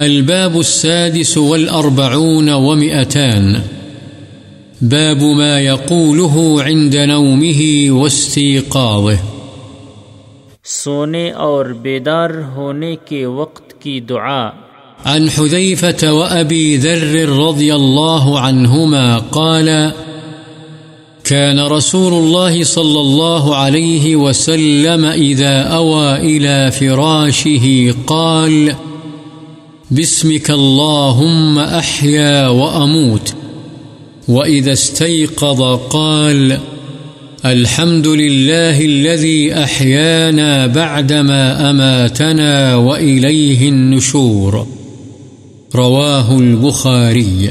الباب السادس والأربعون ومئتان. باب ما يقوله عند نومه واستيقاظه. سونے اور بیدار ہونے کے وقت کی دعا۔ عن حذيفة وأبي ذر رضي الله عنهما قال كان رسول الله صلى الله عليه وسلم إذا أوى إلى فراشه قال باسمك اللهم أحيا وأموت. وإذا استيقظ قال، الحمد لله الذي أحيانا بعدما أماتنا وإليه النشور. رواه البخاري.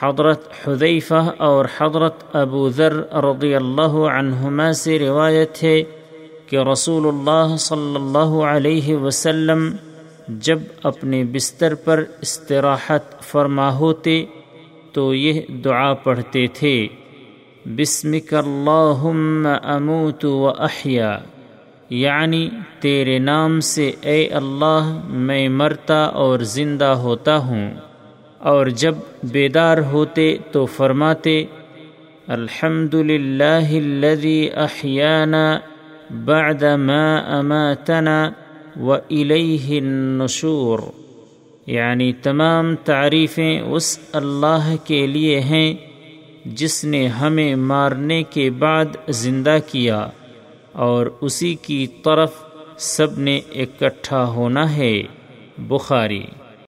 حضرت حذیفہ اور حضرت ابو ذر رضی اللہ عنہما سے روایت ہے کہ رسول اللہ صلی اللہ علیہ وسلم جب اپنے بستر پر استراحت فرما ہوتے تو یہ دعا پڑھتے تھے، بسمک اللہم اموت و احیا یعنی تیرے نام سے اے اللہ میں مرتا اور زندہ ہوتا ہوں۔ اور جب بیدار ہوتے تو فرماتے الحمد للہ الذي احیانا بعد ما اماتنا و الیہ النشور۔ یعنی تمام تعریفیں اس اللہ کے لیے ہیں جس نے ہمیں مارنے کے بعد زندہ کیا، اور اسی کی طرف سب نے اکٹھا ہونا ہے۔ بخاری۔